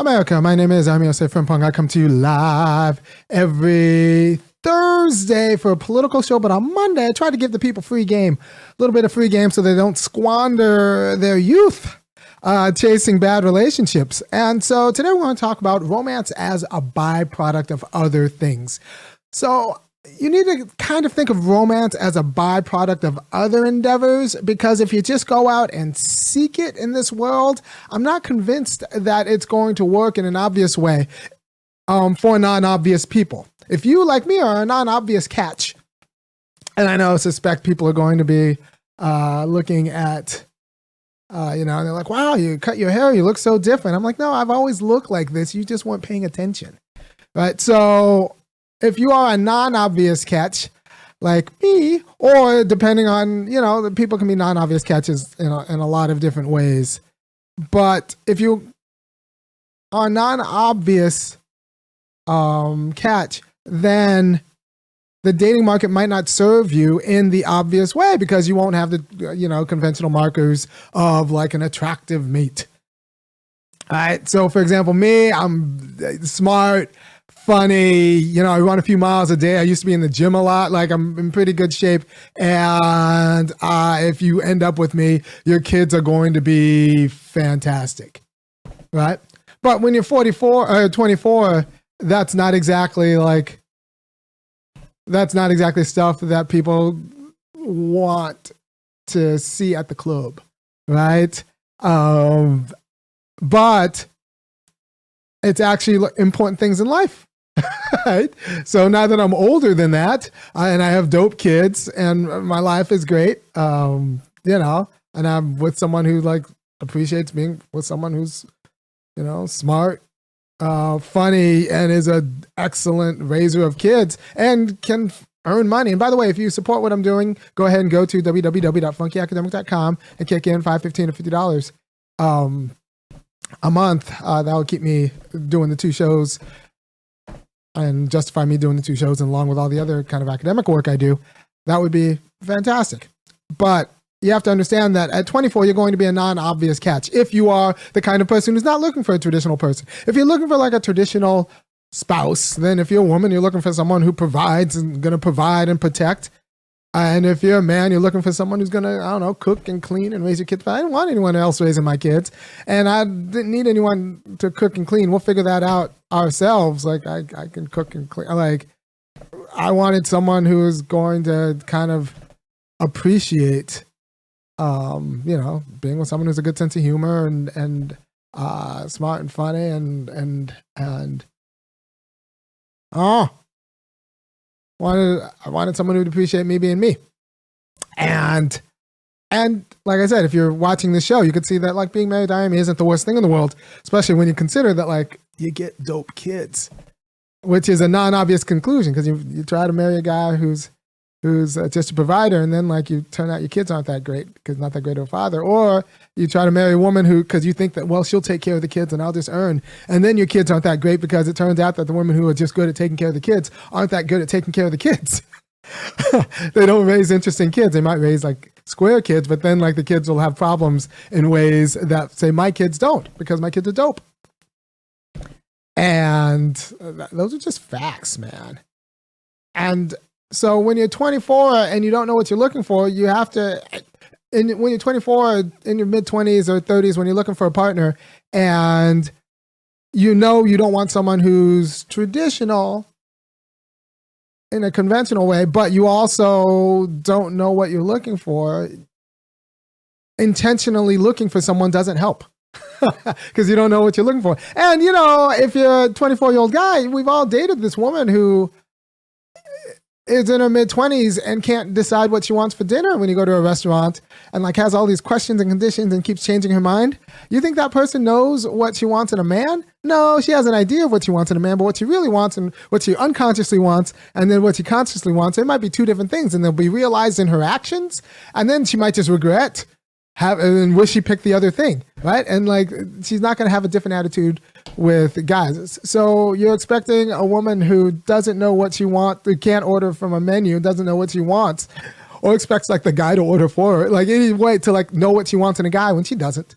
America, my name is Irami Osei-Frimpong. I come to you live every Thursday for a political show, but on Monday I try to give the people free game, a little bit of free game so they don't squander their youth uh, chasing bad relationships. And so today we're going to talk about romance as a byproduct of other things. So you need to kind of think of romance as a byproduct of other endeavors because if you just go out and seek it in this world, I'm not convinced that it's going to work in an obvious way um, for non obvious people. If you, like me, are a non obvious catch, and I know, suspect people are going to be uh, looking at, uh, you know, and they're like, wow, you cut your hair, you look so different. I'm like, no, I've always looked like this. You just weren't paying attention. Right. So if you are a non-obvious catch like me, or depending on you know, people can be non-obvious catches in a, in a lot of different ways. But if you are non-obvious um, catch, then the dating market might not serve you in the obvious way because you won't have the you know conventional markers of like an attractive mate. All right. So, for example, me, I'm smart funny. You know, I run a few miles a day. I used to be in the gym a lot. Like I'm in pretty good shape. And uh, if you end up with me, your kids are going to be fantastic, right? But when you're 44 or uh, 24, that's not exactly like that's not exactly stuff that people want to see at the club, right? Um, but it's actually important things in life right? So now that I'm older than that, I, and I have dope kids, and my life is great, um, you know, and I'm with someone who like appreciates being with someone who's, you know, smart, uh, funny, and is an excellent raiser of kids, and can earn money. And by the way, if you support what I'm doing, go ahead and go to www.funkyacademic.com and kick in five, fifteen, or fifty dollars um, a month. Uh, that will keep me doing the two shows and justify me doing the two shows and along with all the other kind of academic work I do, that would be fantastic. But you have to understand that at 24, you're going to be a non obvious catch if you are the kind of person who's not looking for a traditional person. If you're looking for like a traditional spouse, then if you're a woman, you're looking for someone who provides and going to provide and protect. And if you're a man, you're looking for someone who's gonna, I don't know, cook and clean and raise your kids. But I didn't want anyone else raising my kids, and I didn't need anyone to cook and clean. We'll figure that out ourselves. Like I, I can cook and clean. Like I wanted someone who is going to kind of appreciate, um, you know, being with someone who's a good sense of humor and and uh, smart and funny and and and oh wanted I wanted someone who'd appreciate me being me. And and like I said, if you're watching the show, you could see that like being married to Irami isn't the worst thing in the world, especially when you consider that like you get dope kids, which is a non-obvious conclusion because you you try to marry a guy who's who's uh, just a provider, and then like you turn out your kids aren't that great because not that great of a father, or you try to marry a woman who because you think that well she'll take care of the kids and I'll just earn, and then your kids aren't that great because it turns out that the women who are just good at taking care of the kids aren't that good at taking care of the kids. they don't raise interesting kids. They might raise like square kids, but then like the kids will have problems in ways that say my kids don't because my kids are dope. And uh, those are just facts, man. And so when you're 24 and you don't know what you're looking for, you have to. And when you're 24, in your mid 20s or 30s, when you're looking for a partner, and you know you don't want someone who's traditional in a conventional way, but you also don't know what you're looking for. Intentionally looking for someone doesn't help because you don't know what you're looking for. And you know, if you're a 24 year old guy, we've all dated this woman who is in her mid 20s and can't decide what she wants for dinner when you go to a restaurant and like has all these questions and conditions and keeps changing her mind. You think that person knows what she wants in a man? No she has an idea of what she wants in a man but what she really wants and what she unconsciously wants and then what she consciously wants it might be two different things and they'll be realized in her actions and then she might just regret have and wish she picked the other thing, right? And like she's not going to have a different attitude with guys. So you're expecting a woman who doesn't know what she wants, who can't order from a menu, doesn't know what she wants, or expects like the guy to order for her, like any way to like know what she wants in a guy when she doesn't.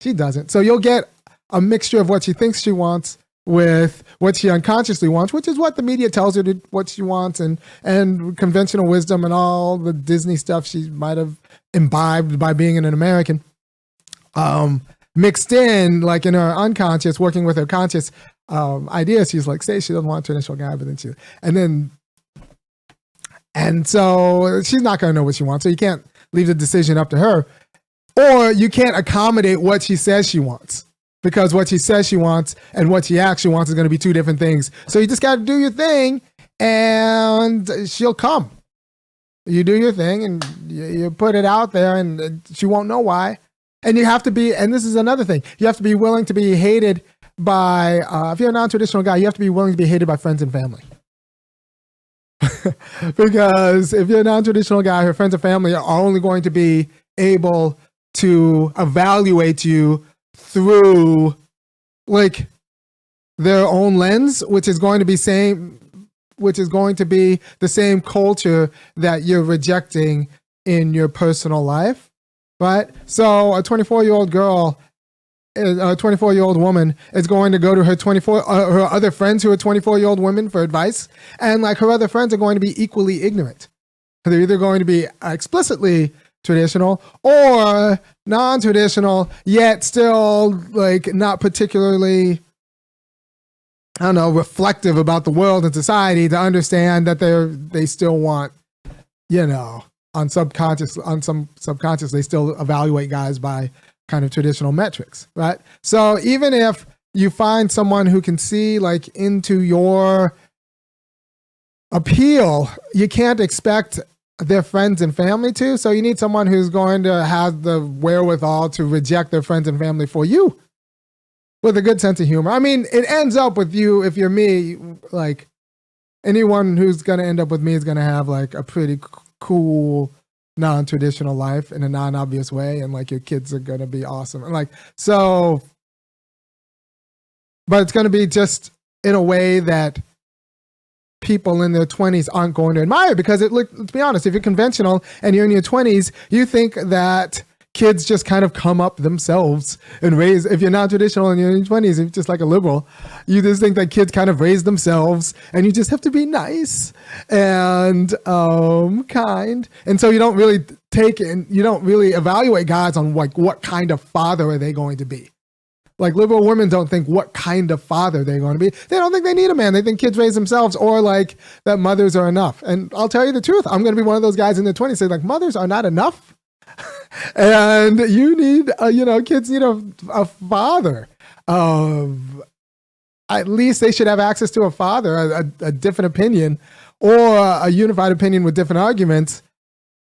She doesn't. So you'll get a mixture of what she thinks she wants with what she unconsciously wants, which is what the media tells her to what she wants and and conventional wisdom and all the Disney stuff she might have imbibed by being an American. Um, mixed in like in her unconscious, working with her conscious um, ideas. She's like, say she doesn't want a traditional guy, but then she and then and so she's not going to know what she wants. So you can't leave the decision up to her, or you can't accommodate what she says she wants because what she says she wants and what she actually wants is going to be two different things. So you just got to do your thing, and she'll come. You do your thing, and you put it out there, and she won't know why. And you have to be, and this is another thing, you have to be willing to be hated by, uh, if you're a non traditional guy, you have to be willing to be hated by friends and family. because if you're a non traditional guy, your friends and family are only going to be able to evaluate you through like their own lens, which is going to be same which is going to be the same culture that you're rejecting in your personal life. Right? So a 24 year old girl a 24 year old woman is going to go to her 24 uh, her other friends who are 24 year old women for advice and like her other friends are going to be equally ignorant they're either going to be explicitly traditional or non-traditional yet still like not particularly i don't know reflective about the world and society to understand that they're they still want you know on subconscious on some subconscious they still evaluate guys by kind of traditional metrics, right? So even if you find someone who can see like into your appeal, you can't expect their friends and family to. So you need someone who's going to have the wherewithal to reject their friends and family for you with a good sense of humor. I mean, it ends up with you, if you're me, like anyone who's going to end up with me is going to have like a pretty c- cool non-traditional life in a non-obvious way and like your kids are going to be awesome and like so but it's going to be just in a way that people in their 20s aren't going to admire because it look let's be honest if you're conventional and you're in your 20s you think that kids just kind of come up themselves and raise if you're not traditional and you're in your 20s if you're just like a liberal you just think that kids kind of raise themselves and you just have to be nice and um, kind and so you don't really take and you don't really evaluate guys on like what kind of father are they going to be like liberal women don't think what kind of father they're going to be. They don't think they need a man. They think kids raise themselves or like that mothers are enough. And I'll tell you the truth. I'm going to be one of those guys in their 20s say like mothers are not enough and you need, uh, you know, kids need a, a father. Of at least they should have access to a father, a, a, a different opinion, or a unified opinion with different arguments,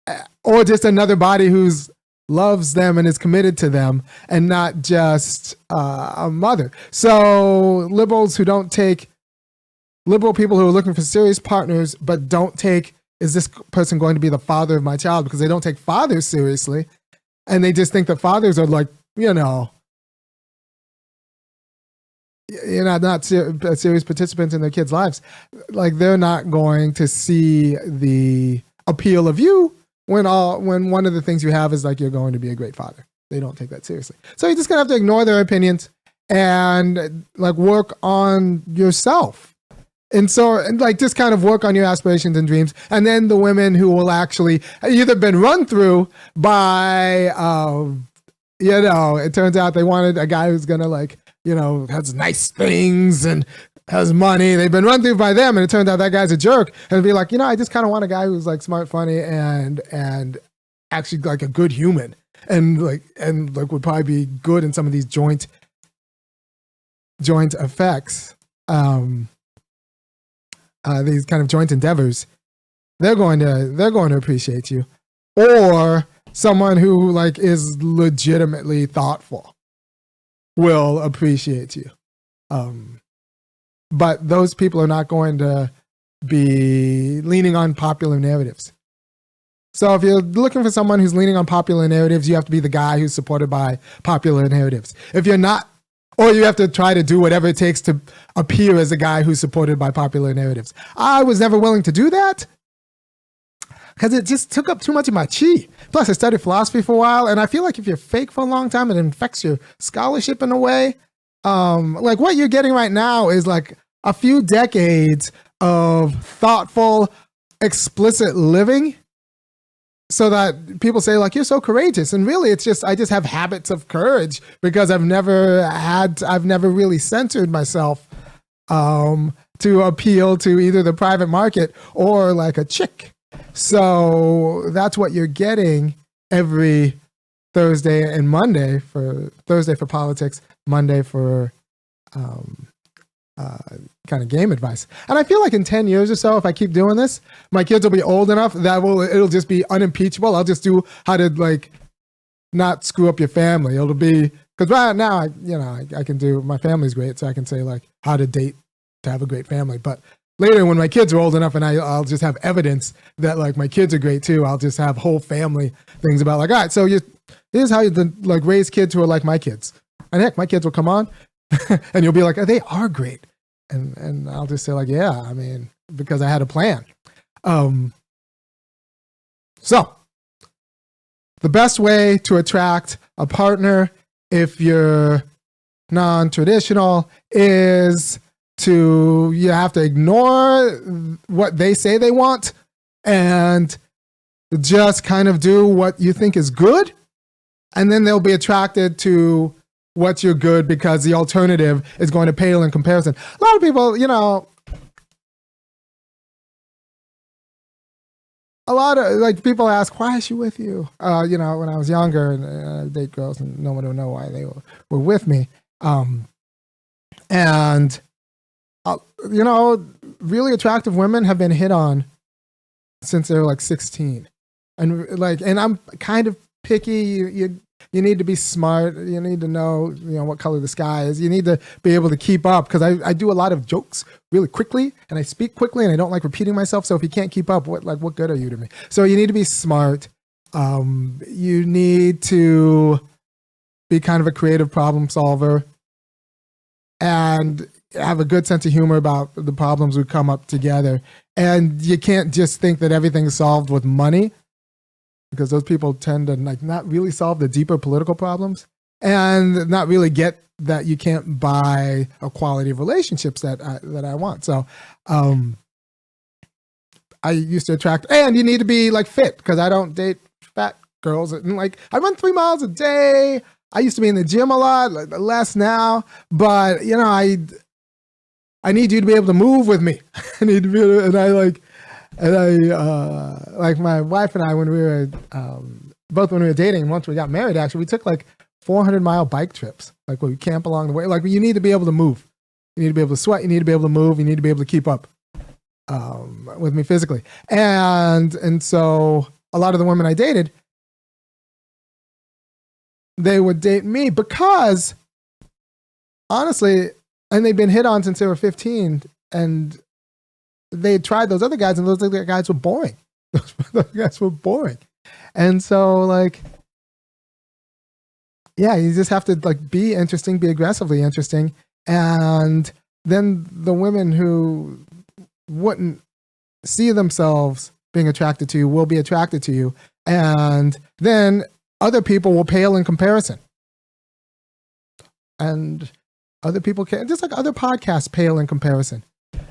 uh, or just another body who's loves them and is committed to them and not just uh, a mother. So liberals who don't take liberal people who are looking for serious partners but don't take is this person going to be the father of my child? Because they don't take fathers seriously. And they just think that fathers are like, you know, you know, not ser- serious participants in their kids' lives. Like they're not going to see the appeal of you when all when one of the things you have is like you're going to be a great father. They don't take that seriously. So you're just gonna have to ignore their opinions and like work on yourself and so and like just kind of work on your aspirations and dreams. And then the women who will actually either been run through by um you know it turns out they wanted a guy who's gonna like you know has nice things and has money. They've been run through by them and it turns out that guy's a jerk. And be like you know i just kind of want a guy who's like smart funny and and actually like a good human. And like and like would probably be good in some of these joint joint effects. Um uh, these kind of joint endeavors, they're going to they're going to appreciate you, or someone who like is legitimately thoughtful will appreciate you. Um, but those people are not going to be leaning on popular narratives. So if you're looking for someone who's leaning on popular narratives, you have to be the guy who's supported by popular narratives. If you're not or you have to try to do whatever it takes to appear as a guy who's supported by popular narratives. I was never willing to do that because it just took up too much of my chi. Plus, I studied philosophy for a while, and I feel like if you're fake for a long time, it infects your scholarship in a way. um, like what you're getting right now is like a few decades of thoughtful, explicit living so that people say like you're so courageous. And really it's just i just have habits of courage because i've never had i've never really censored myself um to appeal to either the private market or like a chick. So that's what you're getting every thursday and monday for thursday for politics monday for um uh, kind of game advice. And I feel like in 10 years or so, if I keep doing this, my kids will be old enough that will it'll just be unimpeachable. I'll just do how to like not screw up your family. It'll be because right now, I, you know, I, I, can do my family's great, so I can say like how to date to have a great family. But later, when my kids are old enough, and I, I'll just have evidence that like my kids are great too. I'll just have whole family things about like, all right, so you here's how you like raise kids who are like my kids. And heck, my kids will come on and you'll be like, they are great. And, and I'll just say like, yeah, I mean, because I had a plan. Um, so the best way to attract a partner if you're non-traditional is to you have to ignore what they say they want and just kind of do what you think is good and then they'll be attracted to what's your good because the alternative is going to pale in comparison. A lot of people, you know, a lot of like people ask, why is she with you? Uh, you know, when I was younger and uh, date girls and no one would know why they were, were with me. Um, and, uh, you know, really attractive women have been hit on since they were like 16. And like, and I'm kind of picky. You, you you need to be smart. You need to know, you know, what color the sky is. You need to be able to keep up because I, I do a lot of jokes really quickly and I speak quickly and I don't like repeating myself. So if you can't keep up, what like what good are you to me? So you need to be smart. Um, you need to be kind of a creative problem solver and have a good sense of humor about the problems we come up together. And you can't just think that everything's solved with money because those people tend to like not really solve the deeper political problems and not really get that you can't buy a quality of relationships that I, that I want. So, um, I used to attract, and you need to be like fit because I don't date fat girls. And like I run three miles a day. I used to be in the gym a lot, less now. But you know, I I need you to be able to move with me. I need to be, and I like and I uh, like my wife and I when we were um, both when we were dating. Once we got married, actually, we took like 400 mile bike trips. Like we camp along the way. Like you need to be able to move. You need to be able to sweat. You need to be able to move. You need to be able to keep up um, with me physically. And and so a lot of the women I dated, they would date me because honestly, and they've been hit on since they were 15 and they tried those other guys, and those other guys were boring. those guys were boring, and so like, yeah, you just have to like be interesting, be aggressively interesting, and then the women who wouldn't see themselves being attracted to you will be attracted to you, and then other people will pale in comparison, and other people can just like other podcasts pale in comparison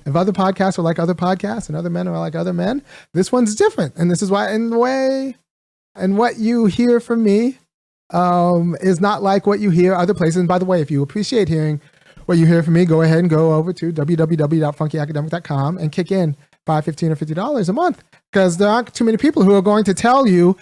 if other podcasts are like other podcasts and other men are like other men, this one's different. And this is why, in the way, and what you hear from me um, is not like what you hear other places. And by the way, if you appreciate hearing what you hear from me, go ahead and go over to www.funkyacademic.com and kick in five, fifteen, or fifty dollars a month because there aren't too many people who are going to tell you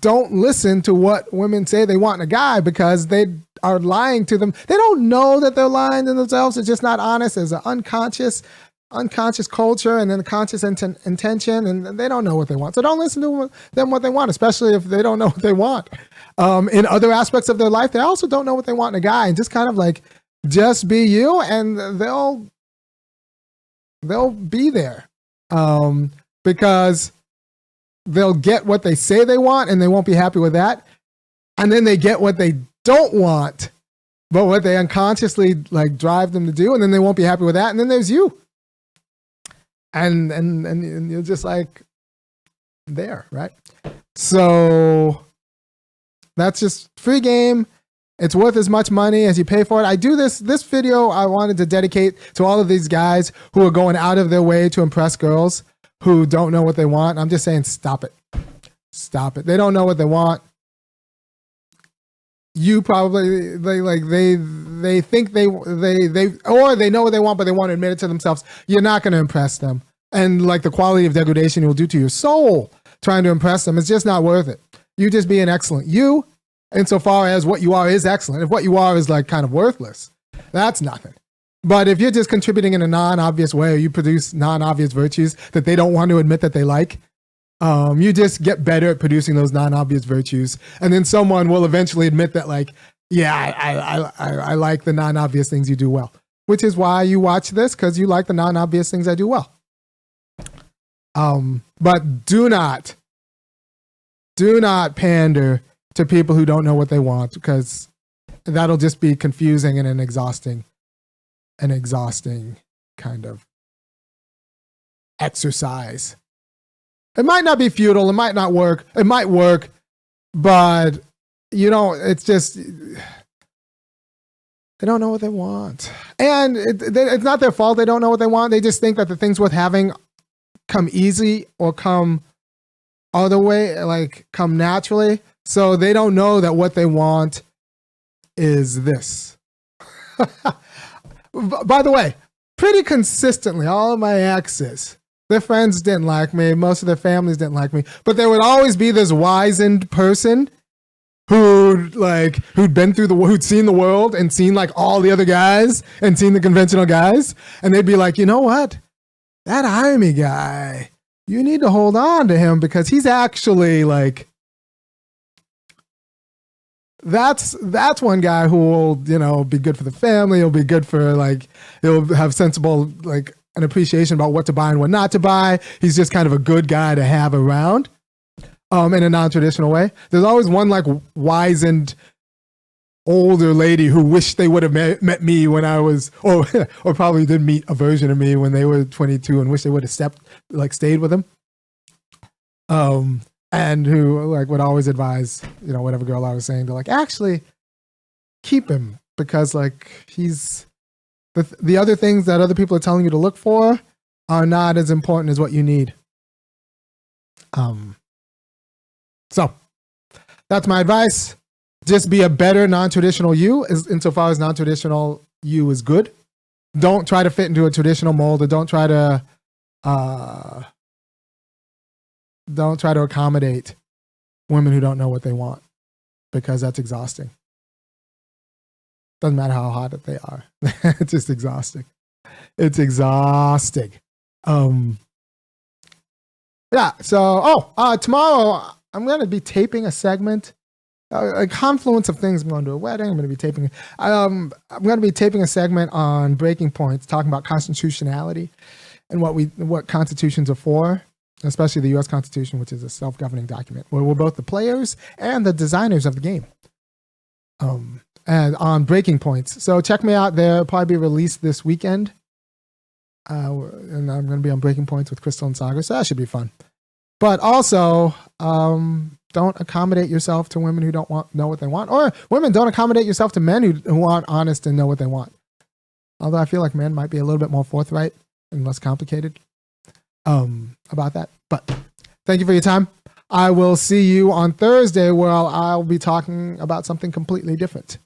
don't listen to what women say they want in a guy because they are lying to them. They don't know that they're lying to themselves. It's just not honest. There's an unconscious, unconscious culture and then conscious inten- intention, and they don't know what they want. So don't listen to them what they want, especially if they don't know what they want. Um, in other aspects of their life, they also don't know what they want in a guy, and just kind of like just be you, and they'll they'll be there um, because they'll get what they say they want, and they won't be happy with that, and then they get what they don't want, but what they unconsciously like drive them to do, and then they won't be happy with that. And then there's you. And and and, you're just like there, right? So that's just free game. It's worth as much money as you pay for it. I do this this video I wanted to dedicate to all of these guys who are going out of their way to impress girls who don't know what they want. I'm just saying stop it. Stop it. They don't know what they want. You probably they like they they think they they they or they know what they want but they want to admit it to themselves. You're not going to impress them. And like the quality of degradation you'll do to your soul trying to impress them, it's just not worth it. You just being excellent. You insofar as what you are is excellent. If what you are is like kind of worthless, that's nothing. But if you're just contributing in a non-obvious way, or you produce non-obvious virtues that they don't want to admit that they like, um, you just get better at producing those non-obvious virtues, and then someone will eventually admit that, like, yeah, I, I, I, I like the non-obvious things you do well, which is why you watch this because you like the non-obvious things I do well. Um, but do not, do not pander to people who don't know what they want because that'll just be confusing and an exhausting, an exhausting kind of exercise. It might not be futile. It might not work. It might work, but you know, it's just they don't know what they want, and it, it's not their fault. They don't know what they want. They just think that the things worth having come easy or come other way, like come naturally. So they don't know that what they want is this. By the way, pretty consistently, all of my exes, their friends didn't like me, most of their families didn't like me, but there would always be this wizened person who like who'd been through the who'd seen the world and seen like all the other guys and seen the conventional guys, and they'd be like, you know what, that Jaime guy, you need to hold on to him because he's actually like that's that's one guy who will you know be good for the family. He'll be good for like he'll have sensible like an appreciation about what to buy and what not to buy. He's just kind of a good guy to have around, um, in a non-traditional way. There's always one like wizened older lady who wished they would have met, met me when I was, or or probably did meet a version of me when they were 22 and wish they would have stepped like stayed with him. Um, and who like would always advise you know whatever girl I was saying to like actually keep him because like he's the the other things that other people are telling you to look for are not as important as what you need. Um. So that's my advice. Just be a better non-traditional you, as insofar as non-traditional you is good. Don't try to fit into a traditional mold, or don't try to uh don't try to accommodate women who don't know what they want because that's exhausting. Doesn't matter how hot they are. it's just exhausting. It's exhausting. Um yeah, so oh, uh tomorrow I'm going to be taping a segment a confluence of things. I'm going to a wedding. I'm going to be taping. Um, I'm going to be taping a segment on breaking points, talking about constitutionality and what we what constitutions are for especially the U.S. Constitution, which is a self-governing document, where we're both the players and the designers of the game. Um, and on breaking points. So check me out there. It'll probably be released this weekend. Uh, and I'm going to be on breaking points with Krystal and Saagar, so that should be fun. But also, um, don't accommodate yourself to women who don't want know what they want, or women don't accommodate yourself to men who, who aren't honest and know what they want. Although I feel like men might be a little bit more forthright and less complicated um, about that. But thank you for your time. I will see you on Thursday where I'll, I'll be talking about something completely different.